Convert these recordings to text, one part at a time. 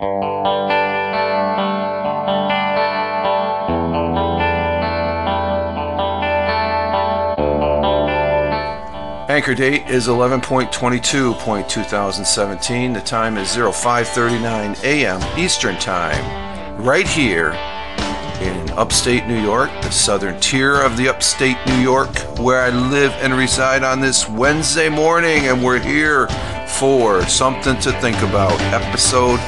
Anchor date is 11.22.2017. The time is 05:39 a.m. Eastern Time, right here in upstate New York, the southern tier of the upstate New York, where I live and reside on this Wednesday morning, and we're here for something to think about. Episode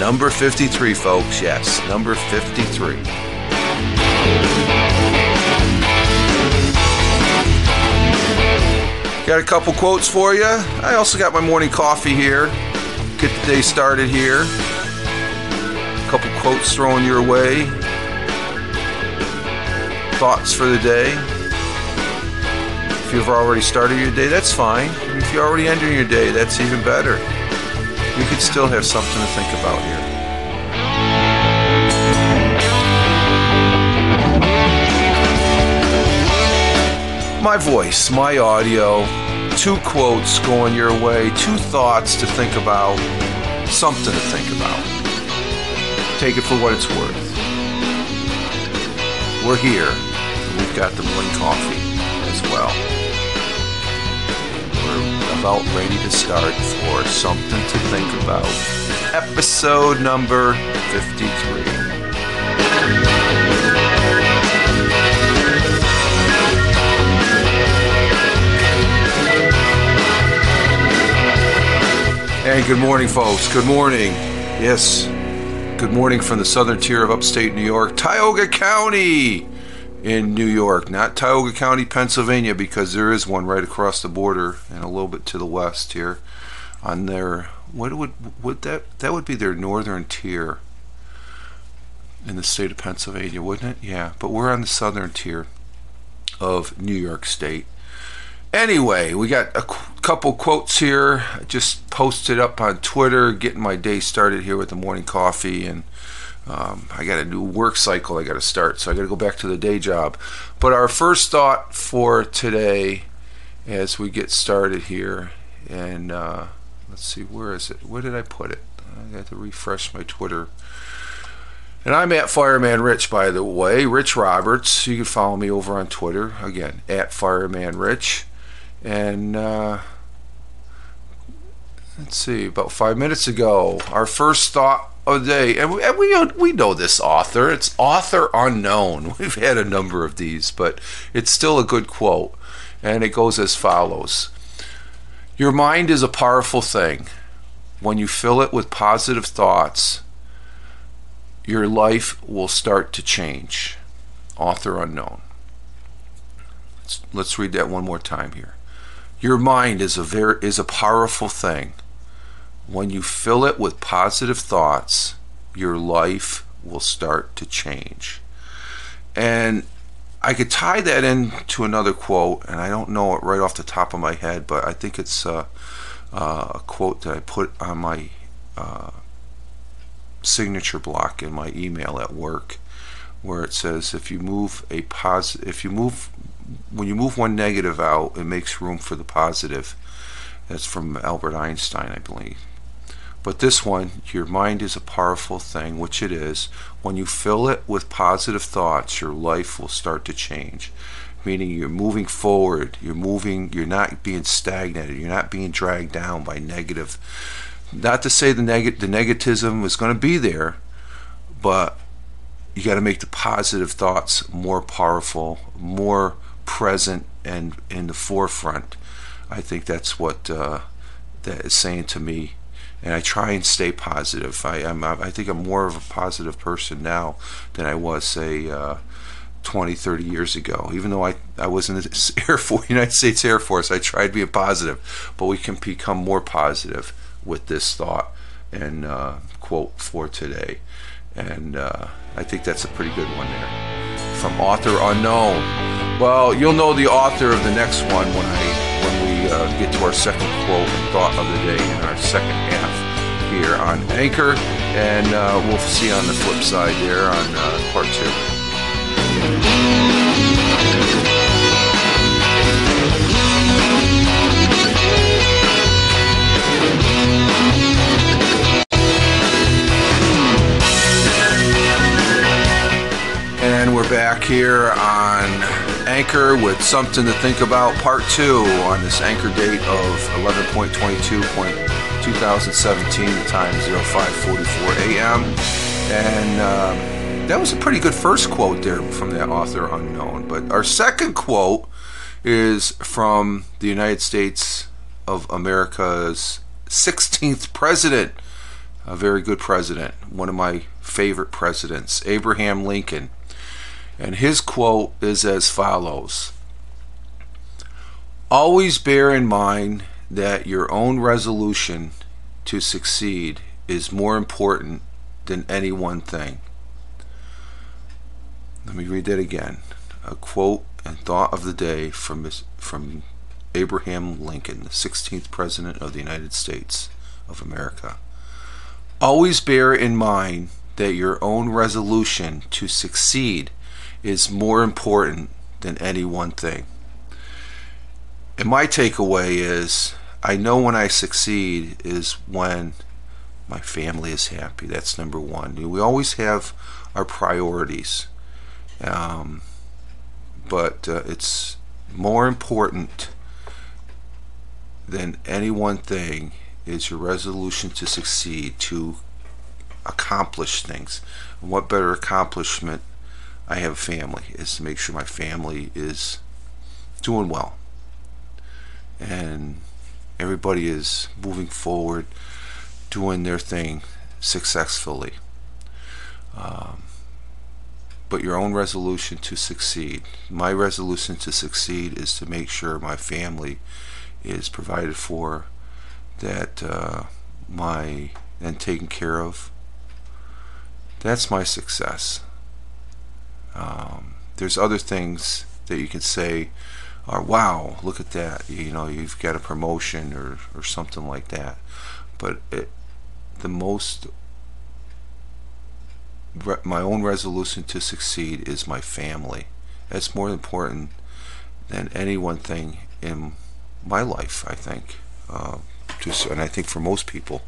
number 53, folks. Yes, number 53. Got a couple quotes for you. I also got my morning coffee here. Get the day started here. A couple quotes thrown your way. Thoughts for the day. If you've already started your day, that's fine. If you're already ending your day, that's even better. You could still have something to think about here. my voice, my audio, two quotes going your way, two thoughts to think about, something to think about. Take it for what it's worth. We're here. We've got the morning coffee as well. About ready to start for something to think about. Episode number 53. Hey, good morning, folks. Good morning. Yes, good morning from the southern tier of upstate New York, Tioga County in New York, not Tioga County, Pennsylvania, because there is one right across the border and a little bit to the west here on their what would would that that would be their northern tier in the state of Pennsylvania, wouldn't it? Yeah, but we're on the southern tier of New York State. Anyway, we got a couple quotes here. I just posted up on Twitter, getting my day started here with the morning coffee, and um, I got a new work cycle I got to start, so I got to go back to the day job. But our first thought for today, as we get started here, and uh, let's see, where is it? Where did I put it? I got to refresh my Twitter. And I'm at Fireman Rich, by the way, Rich Roberts. You can follow me over on Twitter again at Fireman Rich. And uh, let's see, about five minutes ago, our first thought Oh, of the day, and we, and we we know this author. It's author unknown. We've had a number of these, but it's still a good quote, and it goes as follows: Your mind is a powerful thing. When you fill it with positive thoughts, your life will start to change. Author unknown. Let's, let's read that one more time here. Your mind is a very is a powerful thing. When you fill it with positive thoughts, your life will start to change. And I could tie that into another quote, and I don't know it right off the top of my head, but I think it's uh, uh, a quote that I put on my uh, signature block in my email at work, where it says, "If you move a positive, if you move when you move one negative out, it makes room for the positive. That's from Albert Einstein, I believe. But this one, your mind is a powerful thing, which it is. When you fill it with positive thoughts, your life will start to change. Meaning you're moving forward, you're moving, you're not being stagnated, you're not being dragged down by negative. Not to say the neg- the negativism is going to be there, but you got to make the positive thoughts more powerful, more present and in the forefront. I think that's what uh, that is saying to me. And I try and stay positive. I, am I think I'm more of a positive person now than I was, say, uh, 20, 30 years ago. Even though I, I was in the Air Force, United States Air Force, I tried being positive. But we can become more positive with this thought and uh, quote for today. And uh, I think that's a pretty good one there. From author unknown. Well, you'll know the author of the next one when I uh, get to our second quote and thought of the day in our second half here on Anchor. And uh, we'll see on the flip side there on uh, part two. And we're back here on Anchor with something to think about, part two on this anchor date of 11.22.2017, the time 05:44 a.m. And um, that was a pretty good first quote there from that author unknown. But our second quote is from the United States of America's 16th president, a very good president, one of my favorite presidents, Abraham Lincoln. And his quote is as follows Always bear in mind that your own resolution to succeed is more important than any one thing. Let me read that again. A quote and thought of the day from, from Abraham Lincoln, the 16th President of the United States of America. Always bear in mind that your own resolution to succeed is more important than any one thing. And my takeaway is I know when I succeed is when my family is happy. That's number one. We always have our priorities, um, but uh, it's more important than any one thing is your resolution to succeed, to accomplish things. And what better accomplishment I have a family is to make sure my family is doing well. And everybody is moving forward doing their thing successfully. Um, but your own resolution to succeed. My resolution to succeed is to make sure my family is provided for that uh, my and taken care of. That's my success um, there's other things that you can say are wow look at that you know you've got a promotion or, or something like that. But it, the most my own resolution to succeed is my family. That's more important than any one thing in my life I think. Uh, and I think for most people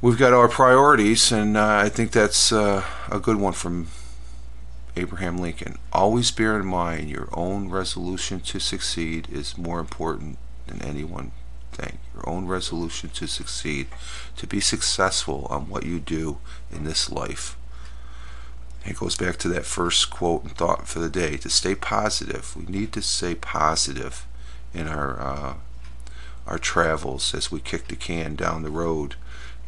we've got our priorities, and uh, I think that's uh, a good one from Abraham Lincoln. Always bear in mind your own resolution to succeed is more important than any one thing. Your own resolution to succeed, to be successful on what you do in this life. It goes back to that first quote and thought for the day to stay positive. We need to stay positive in our uh, our travels as we kick the can down the road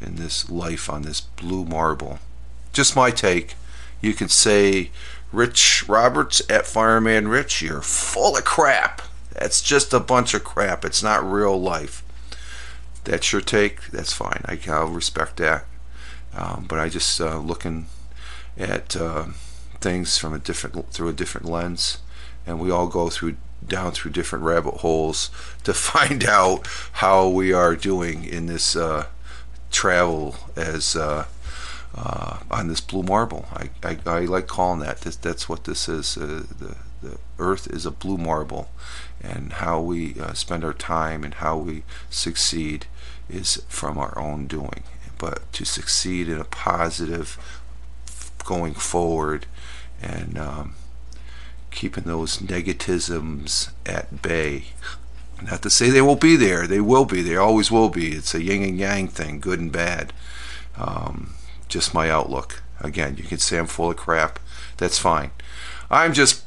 in this life on this blue marble. Just my take. You can say, Rich Roberts at Fireman Rich, you're full of crap. That's just a bunch of crap. It's not real life. That's your take. That's fine. I, will respect that. Um, but I just uh, looking at uh, things from a different through a different lens, and we all go through down through different rabbit holes to find out how we are doing in this uh, travel as uh, uh, on this blue marble. I, I, I, like calling that. This, that's what this is. Uh, the, the earth is a blue marble, and how we uh, spend our time and how we succeed is from our own doing. But to succeed in a positive, going forward, and um, keeping those negativisms at bay not to say they won't be there. They will be. They always will be. It's a yin and yang thing, good and bad. Um, just my outlook. Again, you can say I'm full of crap. That's fine. I'm just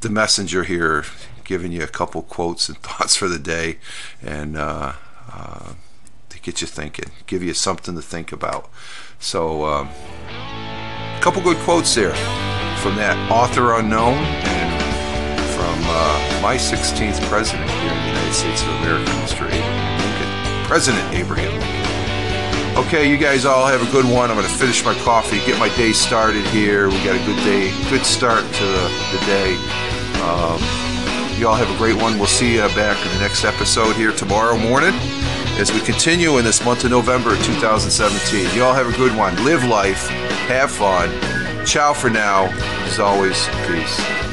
the messenger here, giving you a couple quotes and thoughts for the day, and uh, uh, to get you thinking, give you something to think about. So, um, a couple good quotes there from that author unknown and from uh, my 16th president here United States of America, Mr. Abraham Lincoln. President Abraham Lincoln. Okay, you guys all have a good one. I'm going to finish my coffee, get my day started here. We got a good day, good start to the, the day. Um, you all have a great one. We'll see you back in the next episode here tomorrow morning as we continue in this month of November 2017. You all have a good one. Live life, have fun. Ciao for now. As always, peace.